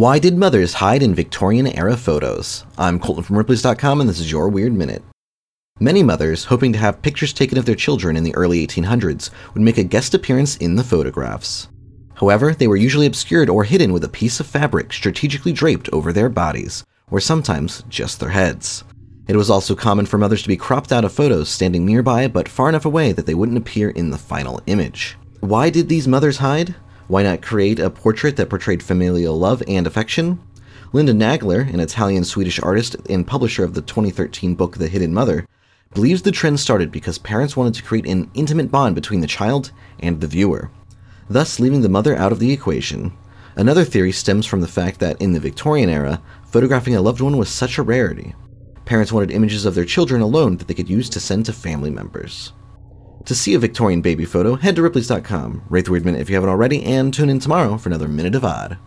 Why did mothers hide in Victorian era photos? I'm Colton from Ripley's.com and this is your Weird Minute. Many mothers, hoping to have pictures taken of their children in the early 1800s, would make a guest appearance in the photographs. However, they were usually obscured or hidden with a piece of fabric strategically draped over their bodies, or sometimes just their heads. It was also common for mothers to be cropped out of photos standing nearby but far enough away that they wouldn't appear in the final image. Why did these mothers hide? Why not create a portrait that portrayed familial love and affection? Linda Nagler, an Italian Swedish artist and publisher of the 2013 book The Hidden Mother, believes the trend started because parents wanted to create an intimate bond between the child and the viewer, thus leaving the mother out of the equation. Another theory stems from the fact that in the Victorian era, photographing a loved one was such a rarity. Parents wanted images of their children alone that they could use to send to family members. To see a Victorian baby photo, head to Ripley's.com, rate the Weird Minute if you haven't already, and tune in tomorrow for another Minute of Odd.